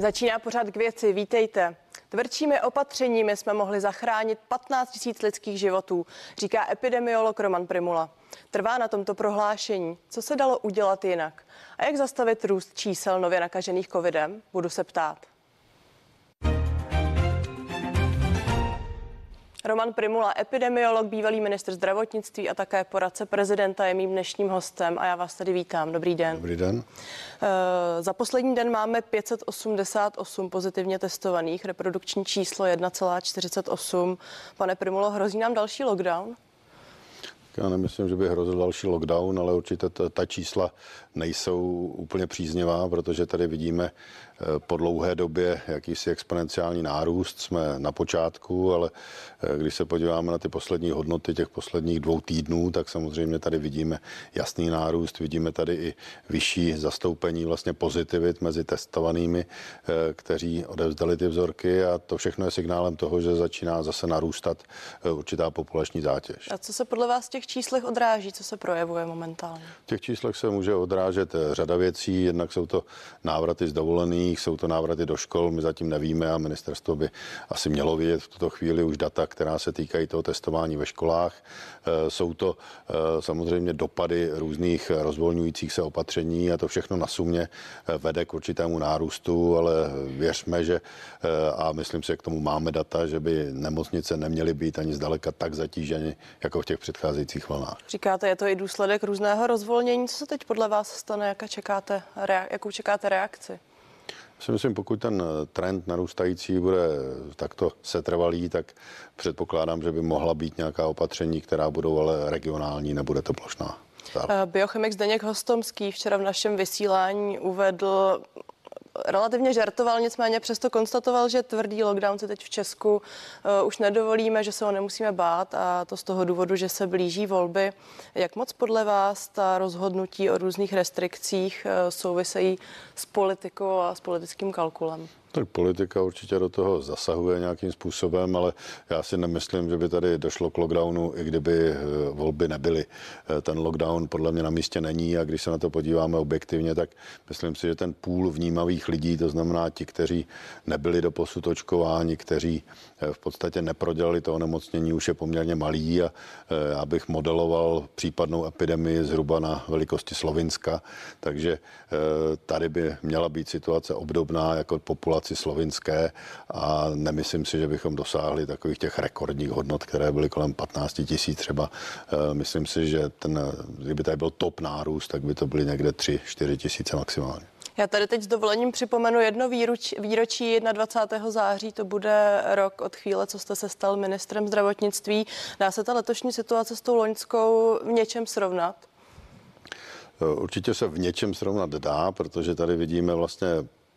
Začíná pořád k věci, vítejte. Tvrdšími opatřeními jsme mohli zachránit 15 000 lidských životů, říká epidemiolog Roman Primula. Trvá na tomto prohlášení, co se dalo udělat jinak a jak zastavit růst čísel nově nakažených covidem, budu se ptát. Roman Primula, epidemiolog, bývalý ministr zdravotnictví a také poradce prezidenta je mým dnešním hostem a já vás tady vítám. Dobrý den. Dobrý den. E, za poslední den máme 588 pozitivně testovaných, reprodukční číslo 1,48. Pane Primulo, hrozí nám další lockdown? Já nemyslím, že by hrozil další lockdown, ale určitě ta, ta čísla nejsou úplně příznivá, protože tady vidíme po dlouhé době jakýsi exponenciální nárůst. Jsme na počátku, ale eh, když se podíváme na ty poslední hodnoty těch posledních dvou týdnů, tak samozřejmě tady vidíme jasný nárůst, vidíme tady i vyšší zastoupení vlastně pozitivit mezi testovanými, eh, kteří odevzdali ty vzorky a to všechno je signálem toho, že začíná zase narůstat určitá populační zátěž. A co se podle vás v těch číslech odráží, co se projevuje momentálně? V těch číslech se může odrážet eh, řada věcí. Jednak jsou to návraty z dovolených, jsou to návraty do škol, my zatím nevíme a ministerstvo by asi mělo vědět v tuto chvíli už data, která se týkají toho testování ve školách. Eh, jsou to eh, samozřejmě dopady různých rozvolňujících se opatření a to všechno na sumě vede k určitému nárůstu, ale věřme, že a myslím si, že k tomu máme data, že by nemocnice neměly být ani zdaleka tak zatíženy jako v těch předcházejících vlnách. Říkáte, je to i důsledek různého rozvolnění. Co se teď podle vás stane, jaká čekáte, jakou čekáte reakci? Si myslím, pokud ten trend narůstající bude takto setrvalý, tak předpokládám, že by mohla být nějaká opatření, která budou ale regionální, nebude to plošná. Eh, biochemik Zdeněk Hostomský včera v našem vysílání uvedl relativně žartoval, nicméně přesto konstatoval, že tvrdý lockdown se teď v Česku uh, už nedovolíme, že se ho nemusíme bát a to z toho důvodu, že se blíží volby. Jak moc podle vás ta rozhodnutí o různých restrikcích uh, souvisejí s politikou a s politickým kalkulem? Tak politika určitě do toho zasahuje nějakým způsobem, ale já si nemyslím, že by tady došlo k lockdownu, i kdyby eh, volby nebyly. Eh, ten lockdown podle mě na místě není a když se na to podíváme objektivně, tak myslím si, že ten půl vnímavých lidí, to znamená ti, kteří nebyli do posud očkováni, kteří eh, v podstatě neprodělali to onemocnění, už je poměrně malý a já bych modeloval případnou epidemii zhruba na velikosti Slovinska, takže tady by měla být situace obdobná jako populace populaci slovinské a nemyslím si, že bychom dosáhli takových těch rekordních hodnot, které byly kolem 15 tisíc třeba. Eh, myslím si, že ten, kdyby tady byl top nárůst, tak by to byly někde 3-4 tisíce maximálně. Já tady teď s dovolením připomenu jedno výročí, výročí 21. září, to bude rok od chvíle, co jste se stal ministrem zdravotnictví. Dá se ta letošní situace s tou loňskou v něčem srovnat? Eh, určitě se v něčem srovnat dá, protože tady vidíme vlastně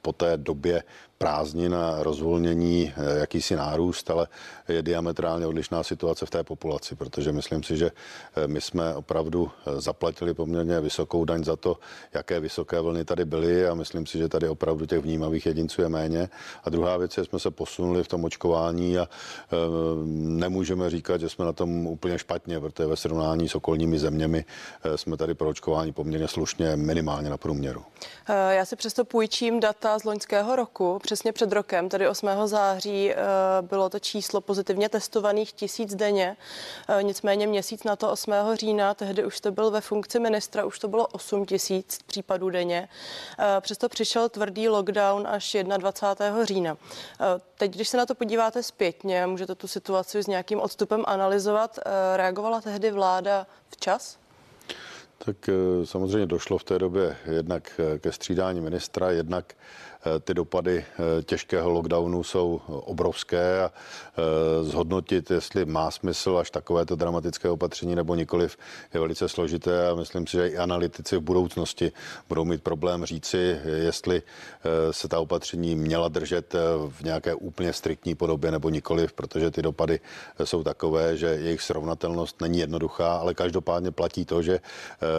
po té době prázdnin a rozvolnění eh, jakýsi nárůst, ale je diametrálně odlišná situace v té populaci, protože myslím si, že eh, my jsme opravdu eh, zaplatili poměrně vysokou daň za to, jaké vysoké vlny tady byly a myslím si, že tady opravdu těch vnímavých jedinců je méně. A druhá věc je, že jsme se posunuli v tom očkování a nemůžeme říkat, že jsme na tom úplně špatně, protože ve srovnání s okolními zeměmi jsme tady pro očkování poměrně slušně minimálně na průměru. Já si přesto půjčím data z loňského roku přesně před rokem, tedy 8. září, eh, bylo to číslo pozitivně testovaných tisíc denně. Eh, nicméně měsíc na to 8. října, tehdy už to byl ve funkci ministra, už to bylo 8 tisíc případů denně. Eh, přesto přišel tvrdý lockdown až 21. října. Teď, když se na to podíváte zpětně, můžete tu situaci s nějakým odstupem analyzovat. Reagovala tehdy vláda včas? Tak samozřejmě došlo v té době jednak ke střídání ministra, jednak ty dopady eh, těžkého lockdownu jsou obrovské a eh, zhodnotit, jestli má smysl až takovéto dramatické opatření nebo nikoliv, je velice složité a myslím si, že i analytici v budoucnosti budou mít problém říci, jestli se ta opatření měla držet v nějaké úplně striktní podobě nebo nikoliv, protože ty dopady jsou takové, že jejich srovnatelnost není jednoduchá, ale každopádně platí to, že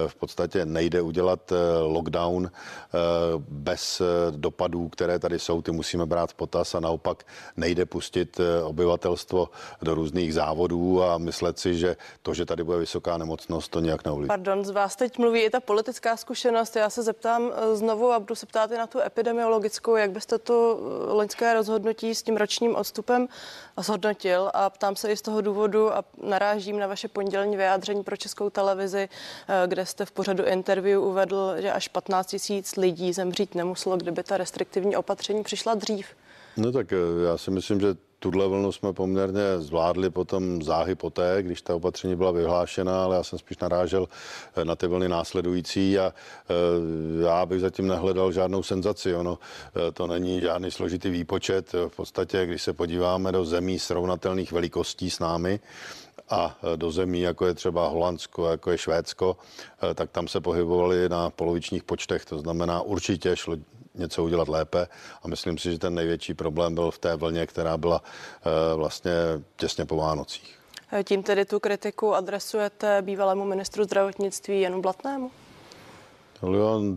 v podstatě nejde udělat lockdown bez dopadu případů, které tady jsou, ty musíme brát v potaz a naopak nejde pustit eh, obyvatelstvo do různých závodů a myslet si, že to, že tady bude vysoká nemocnost, to nějak neovlivní. Pardon, z vás teď mluví i ta politická zkušenost. Já se zeptám eh, znovu a budu se ptát i na tu epidemiologickou, jak byste to eh, loňské rozhodnutí s tím ročním odstupem zhodnotil a ptám se i z toho důvodu a narážím na vaše pondělní vyjádření pro českou televizi, kde jste v pořadu interview uvedl, že až 15 tisíc lidí zemřít nemuselo, kdyby ta restriktivní opatření přišla dřív. No tak já si myslím, že tuhle vlnu jsme poměrně zvládli potom záhy poté, když ta opatření byla vyhlášena, ale já jsem spíš narážel eh, na ty vlny následující a eh, já bych zatím nehledal žádnou senzaci. Ono eh, to není žádný složitý výpočet. V podstatě, když se podíváme do zemí srovnatelných velikostí s námi, a do zemí, jako je třeba Holandsko, jako je Švédsko, tak tam se pohybovali na polovičních počtech. To znamená, určitě šlo něco udělat lépe a myslím si, že ten největší problém byl v té vlně, která byla eh, vlastně těsně po Vánocích. Tím tedy tu kritiku adresujete bývalému ministru zdravotnictví Janu Blatnému?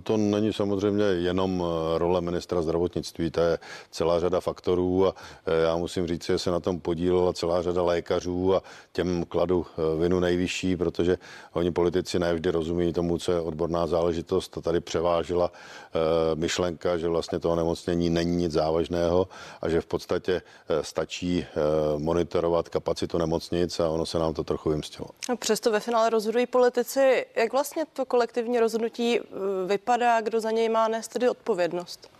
To není samozřejmě jenom eh, role ministra zdravotnictví, to je celá řada faktorů a eh, já musím říct, že se na tom podílela celá řada lékařů a těm kladu eh, vinu nejvyšší, protože oni politici nevždy rozumí tomu, co je odborná záležitost a tady převážila myšlenka, že vlastně toho nemocnění není nic závažného a že v podstatě stačí monitorovat kapacitu nemocnic a ono se nám to trochu vymstilo. No přesto ve finále rozhodují politici, jak vlastně to kolektivní rozhodnutí vypadá, kdo za něj má nést tedy odpovědnost?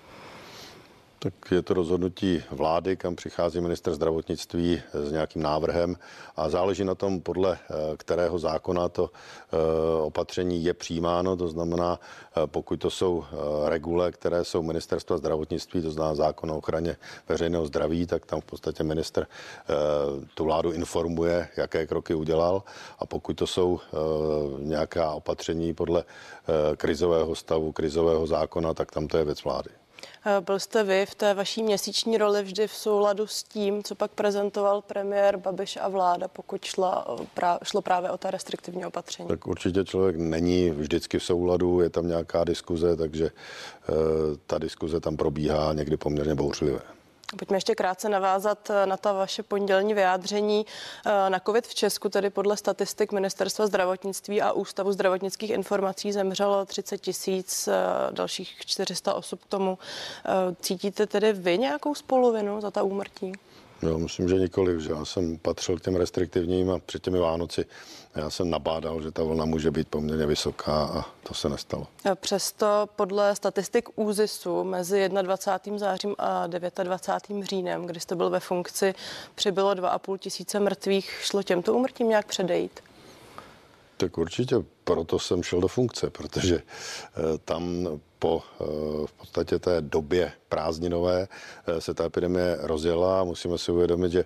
Tak je to rozhodnutí vlády, kam přichází minister zdravotnictví s nějakým návrhem a záleží na tom, podle eh, kterého zákona to eh, opatření je přijímáno. To znamená, eh, pokud to jsou regule, které jsou ministerstva zdravotnictví, to znamená zákon o ochraně veřejného zdraví, tak tam v podstatě minister tu vládu informuje, jaké kroky udělal. A pokud to jsou nějaká opatření podle krizového stavu, krizového zákona, tak tam to je věc vlády. Eh, byl jste vy v té vaší měsíční roli vždy v souladu s tím, co pak prezentoval premiér Babiš a vláda, pokud šla, eh, šlo právě o ta restriktivní opatření? Tak určitě člověk není vždycky v souladu, je tam nějaká diskuze, takže eh, ta diskuze tam probíhá někdy poměrně bouřlivě. Pojďme ještě krátce navázat eh, na ta vaše pondělní vyjádření. Eh, na COVID v Česku, tedy podle statistik Ministerstva zdravotnictví a Ústavu zdravotnických informací zemřelo 30 tisíc, eh, dalších 400 osob k tomu. Cítíte tedy vy nějakou spoluvinu za ta úmrtí? Jo, myslím, že nikoliv, že já jsem patřil k těm restriktivním a před těmi Vánoci já jsem nabádal, že ta vlna může být poměrně vysoká a to se nestalo. Přesto podle statistik ÚZISu mezi 21. zářím a 29. říjnem, kdy jste byl ve funkci, přibylo 2,5 tisíce mrtvých. Šlo těmto úmrtím nějak předejít? Tak určitě proto jsem šel do funkce, protože eh, tam po eh, v podstatě té době prázdninové eh, se ta epidemie rozjela musíme si uvědomit, že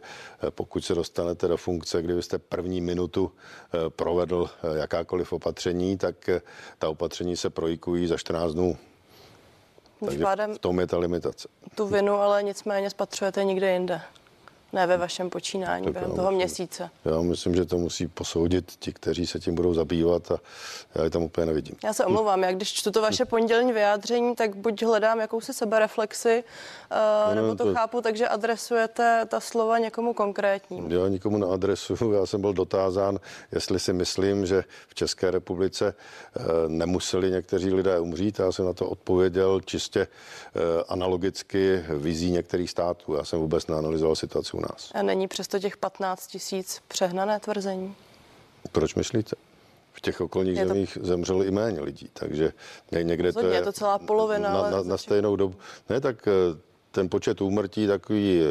pokud se dostanete do funkce, kdy jste první minutu provedl jakákoliv opatření, tak ta opatření se projikují za 14 dnů. Takže v tom je ta limitace. Tu vinu ale nicméně spatřujete někde jinde ne ve vašem počínání tak během toho měsíce. Já myslím, že to musí posoudit ti, kteří se tím budou zabývat a já je tam úplně nevidím. Já se omlouvám, já když čtu to vaše pondělní vyjádření, tak buď hledám jakousi sebereflexi, uh, nebo to, to chápu, takže adresujete ta slova někomu konkrétnímu. Já nikomu neadresuju, já jsem byl dotázán, jestli si myslím, že v České republice uh, nemuseli někteří lidé umřít. Já jsem na to odpověděl čistě uh, analogicky vizí některých států. Já jsem vůbec neanalyzoval situaci u nás. A není přesto těch 15 tisíc přehnané tvrzení? Proč myslíte? v těch okolních je to... zemích zemřelo i méně lidí, takže někde to je, je to celá polovina. Na, na, na stejnou dobu. Ne, tak eh, ten počet úmrtí takový, eh,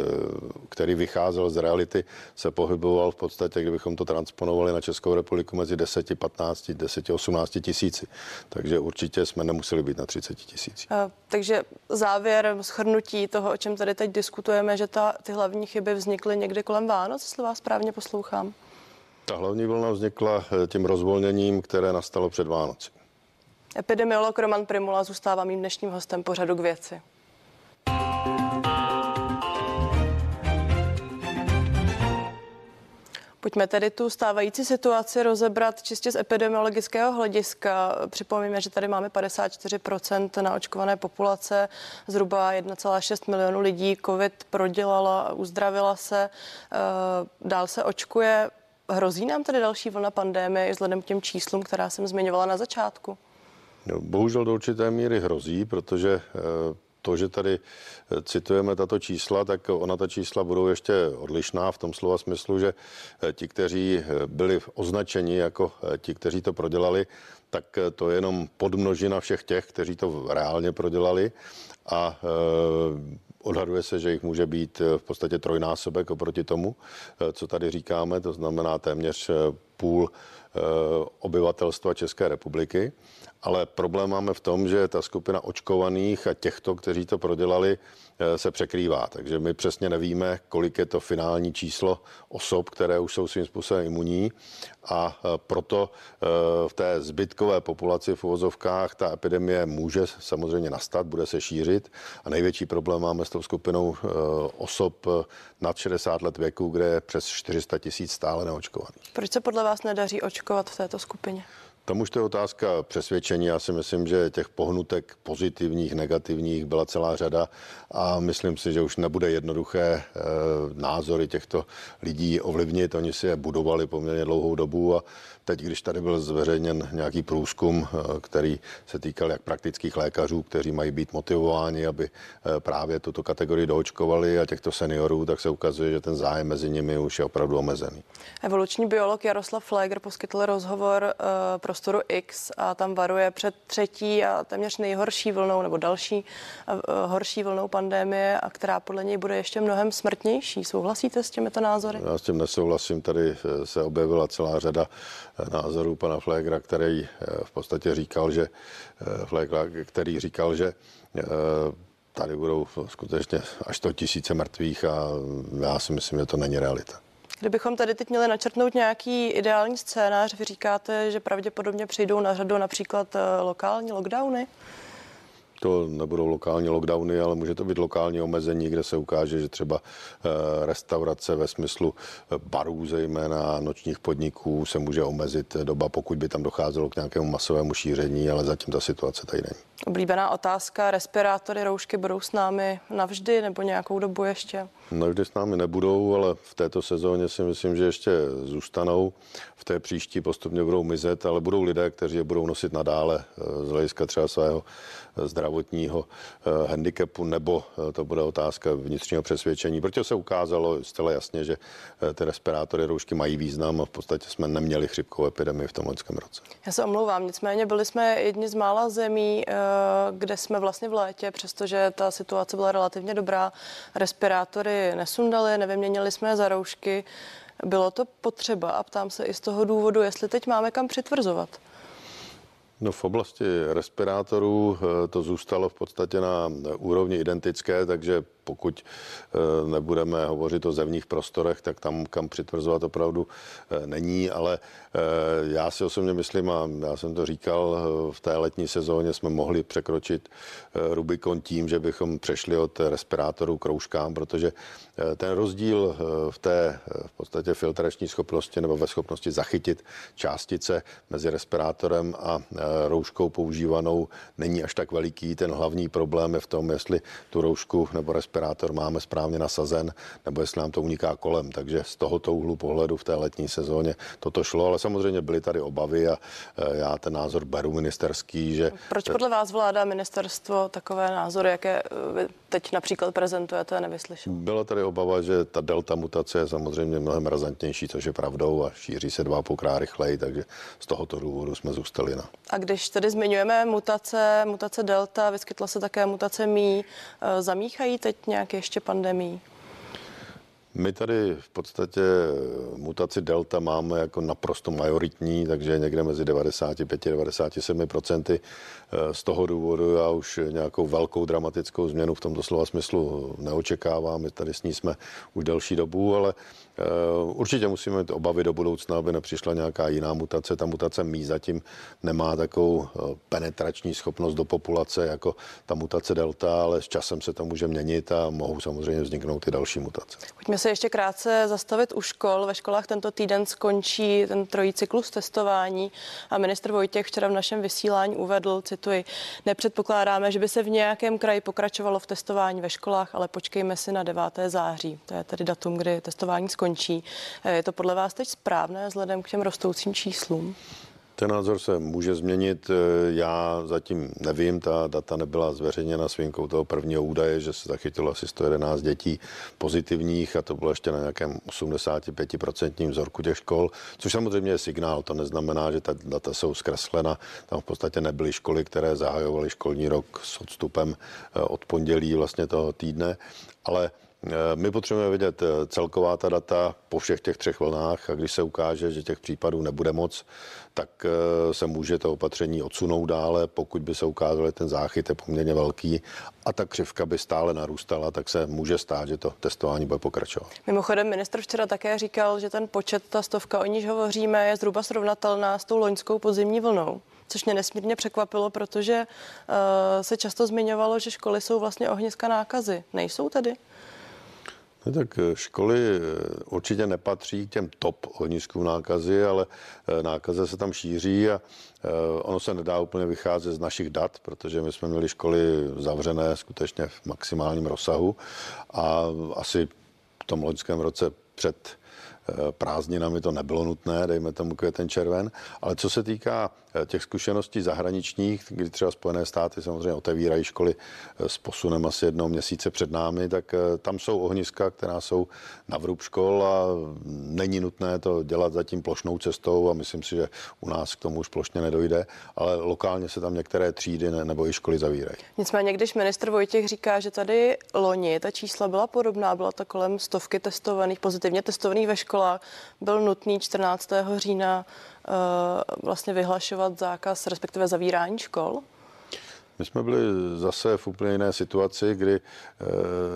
který vycházel z reality, se pohyboval v podstatě, kdybychom to transponovali na Českou republiku mezi 10, 15, 10, 18 tisíci. Takže určitě jsme nemuseli být na 30 tisíc. Takže závěr shrnutí toho, o čem tady teď diskutujeme, že ta, ty hlavní chyby vznikly někdy kolem Vánoc, jestli vás správně poslouchám. Ta hlavní vlna vznikla eh, tím rozvolněním, které nastalo před Vánoci. Epidemiolog Roman Primula zůstává mým dnešním hostem pořadu k věci. Pojďme tedy tu stávající situaci rozebrat čistě z epidemiologického hlediska. Připomíme, že tady máme 54% naočkované populace, zhruba 1,6 milionu lidí COVID prodělala, uzdravila se, eh, dál se očkuje. Hrozí nám tedy další vlna pandémie vzhledem k těm číslům, která jsem zmiňovala na začátku? No, bohužel do určité míry hrozí, protože eh, to, že tady eh, citujeme tato čísla, tak ona ta čísla budou ještě odlišná v tom slova smyslu, že eh, ti, kteří byli označeni jako ti, kteří to prodělali, tak to je jenom podmnožina všech těch, kteří to reálně prodělali. A Odhaduje se, že jich může být v podstatě trojnásobek oproti tomu, co tady říkáme, to znamená téměř půl obyvatelstva České republiky. Ale problém máme v tom, že ta skupina očkovaných a těchto, kteří to prodělali, eh, se překrývá. Takže my přesně nevíme, kolik je to finální číslo osob, které už jsou svým způsobem imunní. A eh, proto eh, v té zbytkové populaci v uvozovkách ta epidemie může samozřejmě nastat, bude se šířit. A největší problém máme s tou skupinou osob nad 60 let věku, kde je přes 400 tisíc stále neočkovaných. Proč se podle vás nedaří očkovat v této skupině? Tam už to je otázka přesvědčení. Já si myslím, že těch pohnutek pozitivních, negativních byla celá řada a myslím si, že už nebude jednoduché e, názory těchto lidí ovlivnit. Oni si je budovali poměrně dlouhou dobu a teď, když tady byl zveřejněn nějaký průzkum, e, který se týkal jak praktických lékařů, kteří mají být motivováni, aby e, právě tuto kategorii doočkovali a těchto seniorů, tak se ukazuje, že ten zájem mezi nimi už je opravdu omezený. Evoluční biolog Jaroslav Fleger poskytl rozhovor pro prostoru X a tam varuje před třetí a téměř nejhorší vlnou nebo další horší vlnou pandémie, a která podle něj bude ještě mnohem smrtnější. Souhlasíte s těmito názory? Já s tím nesouhlasím. Tady e, se objevila celá řada e, názorů pana Flegra, který v podstatě říkal, že Flegra, který říkal, že tady budou skutečně až 100 tisíce mrtvých a já si myslím, že to není realita. Kdybychom tady teď měli načrtnout nějaký ideální scénář, vy říkáte, že pravděpodobně přijdou na řadu například eh, lokální lockdowny? to nebudou lokální lockdowny, ale může to být lokální omezení, kde se ukáže, že třeba eh, restaurace ve smyslu eh, barů, zejména nočních podniků, se může omezit doba, pokud by tam docházelo k nějakému masovému šíření, ale zatím ta situace tady není. Oblíbená otázka, respirátory, roušky budou s námi navždy nebo nějakou dobu ještě? Navždy s námi nebudou, ale v této sezóně si myslím, že ještě zůstanou. V té příští postupně budou mizet, ale budou lidé, kteří je budou nosit nadále eh, z hlediska třeba svého zdravotního eh, handicapu, nebo eh, to bude otázka vnitřního přesvědčení, protože se ukázalo zcela jasně, že eh, ty respirátory, roušky mají význam a v podstatě jsme neměli chřipkovou epidemii v tom loňském roce. Já se omlouvám, nicméně byli jsme jedni z mála zemí, kde jsme vlastně v létě, přestože ta situace byla relativně dobrá, respirátory nesundali, nevyměnili jsme je za roušky. Bylo to potřeba a ptám se i z toho důvodu, jestli teď máme kam přitvrzovat. No v oblasti respirátorů eh, to zůstalo v podstatě na úrovni identické, takže pokud eh, nebudeme hovořit o zevních prostorech, tak tam kam přitvrzovat opravdu eh, není, ale já si osobně myslím, a já jsem to říkal, v té letní sezóně jsme mohli překročit Rubikon tím, že bychom přešli od respirátorů k rouškám, protože ten rozdíl v té v podstatě filtrační schopnosti nebo ve schopnosti zachytit částice mezi respirátorem a rouškou používanou není až tak veliký. Ten hlavní problém je v tom, jestli tu roušku nebo respirátor máme správně nasazen, nebo jestli nám to uniká kolem. Takže z tohoto úhlu pohledu v té letní sezóně toto šlo, ale samozřejmě byly tady obavy a e, já ten názor beru ministerský, že... Proč podle vás vláda ministerstvo takové názory, jaké vy teď například prezentujete, nevyslyšel? Byla tady obava, že ta delta mutace je samozřejmě mnohem razantnější, což je pravdou a šíří se dva pokrát rychleji, takže z tohoto důvodu jsme zůstali na. A když tedy zmiňujeme mutace, mutace delta, vyskytla se také mutace mí, e, zamíchají teď nějak ještě pandemii? My tady v podstatě mutaci delta máme jako naprosto majoritní, takže někde mezi 95 a 97 procenty. Z toho důvodu já už nějakou velkou dramatickou změnu v tomto slova smyslu neočekávám. My tady s ní jsme už delší dobu, ale Eh, určitě musíme mít obavy do budoucna, aby nepřišla nějaká jiná mutace. Ta mutace mí zatím nemá takovou eh, penetrační schopnost do populace jako ta mutace delta, ale s časem se to může měnit a mohou samozřejmě vzniknout i další mutace. Pojďme Pojďme se ještě krátce zastavit u škol. Ve školách tento týden skončí ten trojí cyklus testování a ministr Vojtěch včera v našem vysílání uvedl, cituji, nepředpokládáme, že by se v nějakém kraji pokračovalo v testování ve školách, ale počkejme si na 9. září. To je tedy datum, kdy testování skončí. Je to podle vás teď správné vzhledem k těm rostoucím číslům? Ten názor se může změnit. Já zatím nevím, ta data nebyla zveřejněna s výjimkou toho prvního údaje, že se zachytilo asi 111 dětí pozitivních a to bylo ještě na nějakém 85% vzorku těch škol, což samozřejmě je signál. To neznamená, že ta data jsou zkreslena. Tam v podstatě nebyly školy, které zahajovaly školní rok s odstupem eh, od pondělí vlastně toho týdne, ale Eh, my potřebujeme vidět eh, celková ta data po všech těch třech vlnách a když se ukáže, že těch případů nebude moc, tak eh, se může to opatření odsunout dále. Pokud by se ukázalo, že ten záchyt je poměrně velký a ta křivka by stále narůstala, tak se může stát, že to testování bude pokračovat. Mimochodem, ministr včera také říkal, že ten počet, ta stovka, o níž hovoříme, je zhruba srovnatelná s tou loňskou podzimní vlnou což mě nesmírně překvapilo, protože uh, se často zmiňovalo, že školy jsou vlastně ohniska nákazy. Nejsou tedy? Tak eh, školy eh, určitě nepatří k těm top ohniskům nákazy, ale eh, nákaze se tam šíří a ono se nedá úplně vycházet z našich dat, protože my jsme měli školy zavřené skutečně v maximálním rozsahu a asi v tom loňském roce před prázdninami to nebylo nutné, dejme tomu květen červen, ale co se týká těch zkušeností zahraničních, kdy třeba Spojené státy samozřejmě otevírají školy eh, s posunem asi jednoho měsíce před námi, tak eh, tam jsou ohniska, která jsou na vrub škol a není nutné to dělat zatím plošnou cestou a myslím si, že u nás k tomu už plošně nedojde, ale lokálně se tam některé třídy nebo i školy zavírají. Nicméně, když ministr Vojtěch říká, že tady loni ta čísla byla podobná, byla to kolem stovky testovaných, pozitivně testovaných ve školách, byl nutný 14. října Eh, vlastně vyhlašovat zákaz, respektive zavírání škol? My jsme byli zase v úplně jiné situaci, kdy, eh,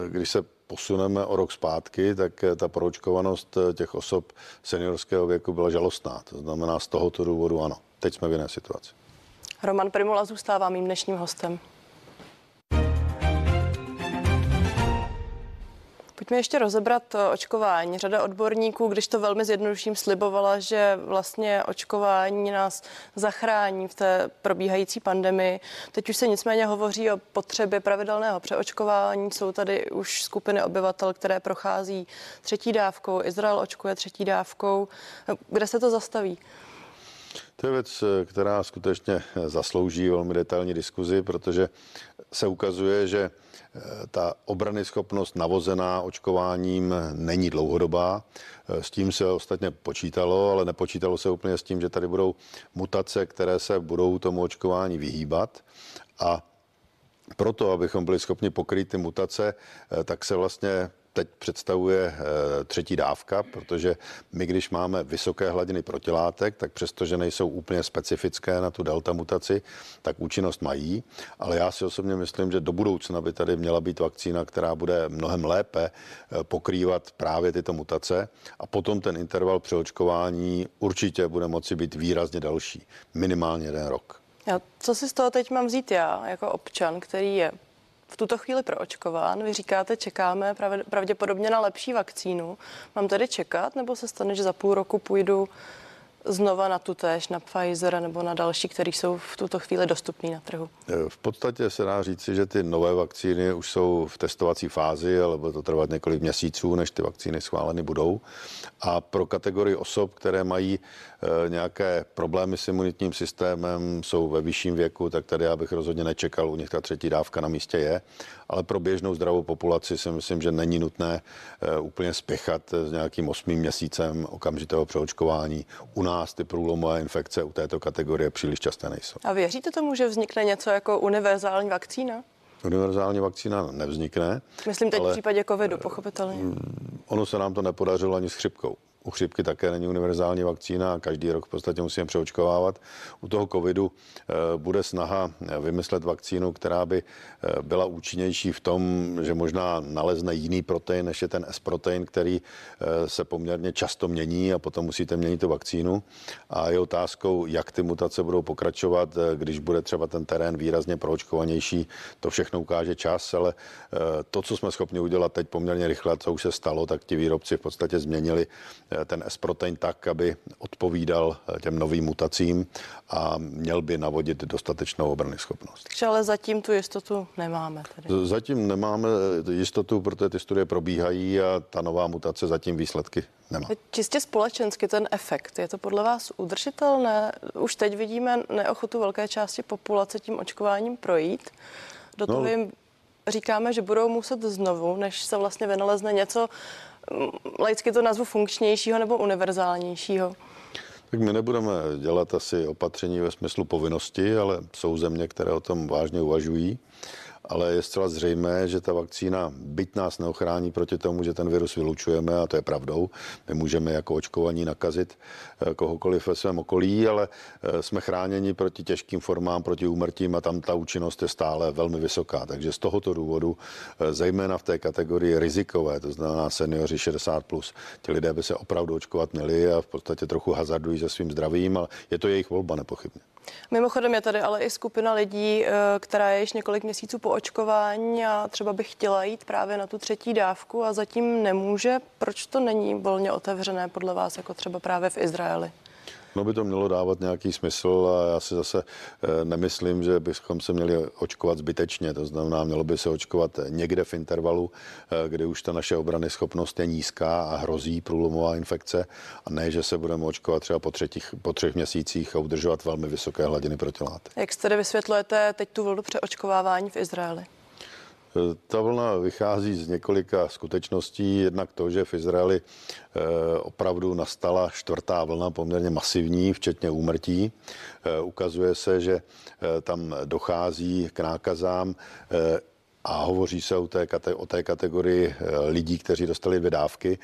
když se posuneme o rok zpátky, tak ta proočkovanost těch osob seniorského věku byla žalostná. To znamená, z tohoto důvodu ano. Teď jsme v jiné situaci. Roman Primula zůstává mým dnešním hostem. Pojďme ještě rozebrat eh, očkování. Řada odborníků, když to velmi zjednoduším, slibovala, že vlastně očkování nás zachrání v té probíhající pandemii. Teď už se nicméně hovoří o potřebě pravidelného přeočkování. Jsou tady už skupiny obyvatel, které prochází třetí dávkou. Izrael očkuje třetí dávkou. Kde se to zastaví? To je věc, eh, která skutečně zaslouží velmi detailní diskuzi, protože se ukazuje, že ta obrany schopnost navozená očkováním není dlouhodobá. S tím se ostatně počítalo, ale nepočítalo se úplně s tím, že tady budou mutace, které se budou tomu očkování vyhýbat. A proto, abychom byli schopni pokrýt ty mutace, tak se vlastně teď představuje eh, třetí dávka, protože my, když máme vysoké hladiny protilátek, tak přestože nejsou úplně specifické na tu delta mutaci, tak účinnost mají. Ale já si osobně myslím, že do budoucna by tady měla být vakcína, která bude mnohem lépe eh, pokrývat právě tyto mutace a potom ten interval přeočkování určitě bude moci být výrazně další, minimálně jeden rok. Já, co si z toho teď mám vzít já, jako občan, který je v tuto chvíli proočkován. Vy říkáte, čekáme pravděpodobně na lepší vakcínu. Mám tedy čekat, nebo se stane, že za půl roku půjdu znova na tu též, na Pfizer nebo na další, které jsou v tuto chvíli dostupné na trhu? V podstatě se dá říci, že ty nové vakcíny už jsou v testovací fázi, ale bude to trvat několik měsíců, než ty vakcíny schváleny budou. A pro kategorii osob, které mají e, nějaké problémy s imunitním systémem, jsou ve vyšším věku, tak tady já bych rozhodně nečekal, u nich ta třetí dávka na místě je. Ale pro běžnou zdravou populaci si myslím, že není nutné e, úplně spěchat s nějakým osmým měsícem okamžitého přeočkování. U nás ty průlomové infekce u této kategorie příliš časté nejsou. A věříte tomu, že vznikne něco jako univerzální vakcína? Univerzální vakcína nevznikne. Myslím teď v případě covidu, pochopitelně. Ono se nám to nepodařilo ani s chřipkou. U chřipky také není univerzální vakcína, každý rok v podstatě musíme přeočkovávat. U toho covidu eh, bude snaha vymyslet vakcínu, která by eh, byla účinnější v tom, že možná nalezne jiný protein, než je ten S-protein, který eh, se poměrně často mění a potom musíte měnit tu vakcínu. A je otázkou, jak ty mutace budou pokračovat, když bude třeba ten terén výrazně proočkovanější. To všechno ukáže čas, ale to, co jsme schopni udělat teď poměrně rychle, co už se stalo, tak ti výrobci v podstatě změnili Eh, ten S-protein tak, aby odpovídal eh, těm novým mutacím a měl by navodit dostatečnou obrany schopnost. Ale zatím tu jistotu nemáme. Tedy. Zatím nemáme eh, jistotu, protože ty studie probíhají a ta nová mutace zatím výsledky nemá. Čistě společensky ten efekt, je to podle vás udržitelné? Už teď vidíme neochotu velké části populace tím očkováním projít. Do toho no, jim říkáme, že budou muset znovu, než se vlastně vynalezne něco, laicky to nazvu funkčnějšího nebo univerzálnějšího? Tak my nebudeme dělat asi opatření ve smyslu povinnosti, ale jsou země, které o tom vážně uvažují ale je zcela zřejmé, že ta vakcína byť nás neochrání proti tomu, že ten virus vylučujeme, a to je pravdou. My můžeme jako očkovaní nakazit eh, kohokoliv ve svém okolí, ale eh, jsme chráněni proti těžkým formám, proti úmrtím a tam ta účinnost je stále velmi vysoká. Takže z tohoto důvodu, eh, zejména v té kategorii rizikové, to znamená seniori 60+, plus, ti lidé by se opravdu očkovat měli a v podstatě trochu hazardují se svým zdravím, ale je to jejich volba nepochybně. Mimochodem je tady ale i skupina lidí, eh, která je již několik měsíců po očkování a třeba by chtěla jít právě na tu třetí dávku a zatím nemůže. Proč to není volně otevřené podle vás, jako třeba právě v Izraeli? No by to mělo dávat nějaký smysl a já si zase eh, nemyslím, že bychom se měli očkovat zbytečně. To znamená, mělo by se očkovat někde v intervalu, eh, kdy už ta naše obrany schopnost je nízká a hrozí průlomová infekce a ne, že se budeme očkovat třeba po, třetích, po třech měsících a udržovat velmi vysoké hladiny protilátek. Jak jste vysvětlujete teď tu vlnu přeočkovávání v Izraeli? Ta vlna vychází z několika skutečností. Jednak to, že v Izraeli eh, opravdu nastala čtvrtá vlna, poměrně masivní, včetně úmrtí. Eh, ukazuje se, že eh, tam dochází k nákazám a hovoří se o té, o té kategorii eh, lidí, kteří dostali dvě dávky.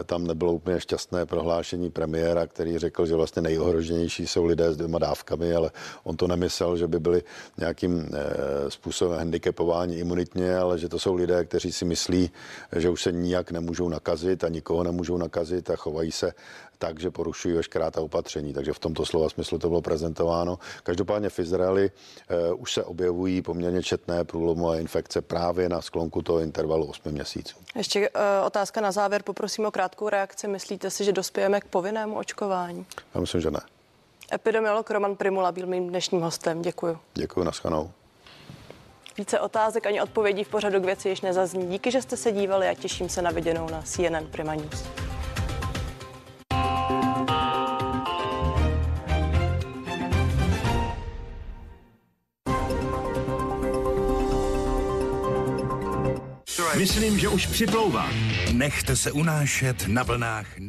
Eh, tam nebylo úplně šťastné prohlášení premiéra, který řekl, že vlastně nejohroženější jsou lidé s dvěma dávkami, ale on to nemyslel, že by byli nějakým eh, způsobem handicapováni imunitně, ale že to jsou lidé, kteří si myslí, že už se nijak nemůžou nakazit a nikoho nemůžou nakazit a chovají se tak, že porušují veškerá ta opatření. Takže v tomto slova smyslu to bylo prezentováno. Každopádně v Izraeli uh, už se objevují poměrně četné průlomové infekce právě na sklonku toho intervalu 8 měsíců. Ještě uh, otázka na závěr. Poprosím o krátkou reakci. Myslíte si, že dospějeme k povinnému očkování? Já myslím, že ne. Epidemiolog Roman Primula byl mým dnešním hostem. Děkuji. Děkuji, naschanou. Více otázek ani odpovědí v pořadu k věci již nezazní. Díky, že jste se dívali a těším se na viděnou na CNN Prima News. Myslím, že už připlouvá. Nechte se unášet na vlnách